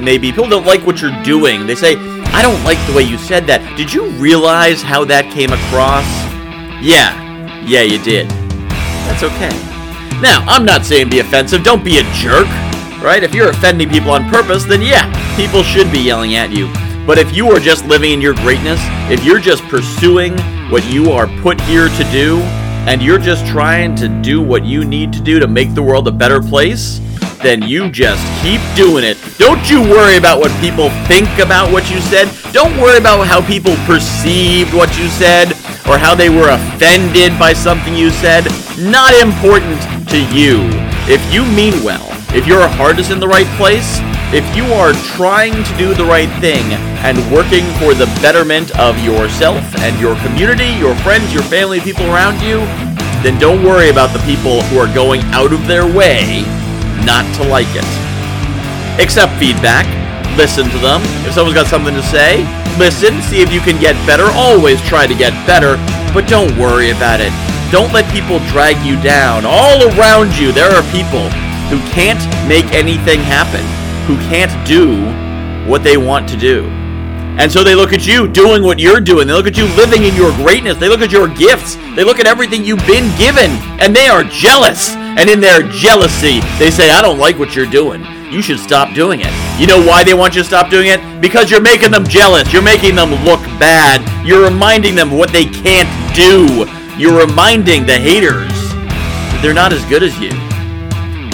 maybe. People don't like what you're doing. They say, I don't like the way you said that. Did you realize how that came across? Yeah. Yeah, you did. That's okay. Now, I'm not saying be offensive. Don't be a jerk. Right? If you're offending people on purpose, then yeah, people should be yelling at you. But if you are just living in your greatness, if you're just pursuing what you are put here to do, and you're just trying to do what you need to do to make the world a better place, then you just keep doing it. Don't you worry about what people think about what you said. Don't worry about how people perceived what you said or how they were offended by something you said. Not important to you. If you mean well, if your heart is in the right place, if you are trying to do the right thing and working for the betterment of yourself and your community, your friends, your family, people around you, then don't worry about the people who are going out of their way not to like it. Accept feedback, listen to them. If someone's got something to say, listen, see if you can get better. Always try to get better, but don't worry about it. Don't let people drag you down. All around you, there are people who can't make anything happen who can't do what they want to do. And so they look at you doing what you're doing. They look at you living in your greatness. They look at your gifts. They look at everything you've been given. And they are jealous. And in their jealousy, they say, I don't like what you're doing. You should stop doing it. You know why they want you to stop doing it? Because you're making them jealous. You're making them look bad. You're reminding them what they can't do. You're reminding the haters that they're not as good as you.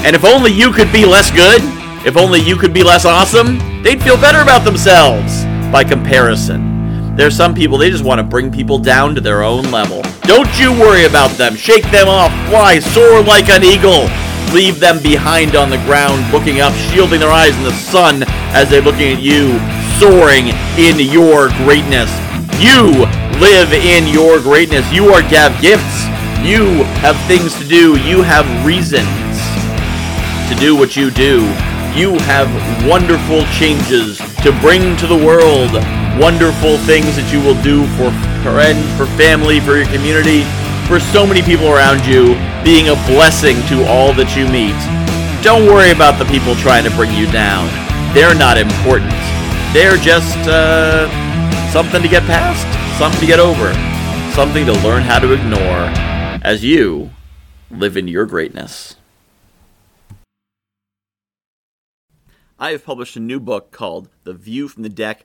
And if only you could be less good, if only you could be less awesome, they'd feel better about themselves. By comparison, there's some people, they just want to bring people down to their own level. Don't you worry about them. Shake them off. Fly. Soar like an eagle. Leave them behind on the ground, looking up, shielding their eyes in the sun as they're looking at you, soaring in your greatness. You live in your greatness. You are have gifts. You have things to do. You have reasons to do what you do you have wonderful changes to bring to the world, wonderful things that you will do for friends, for family, for your community, for so many people around you, being a blessing to all that you meet. Don't worry about the people trying to bring you down. They're not important. They're just uh, something to get past, something to get over, something to learn how to ignore as you live in your greatness. I have published a new book called The View from the Deck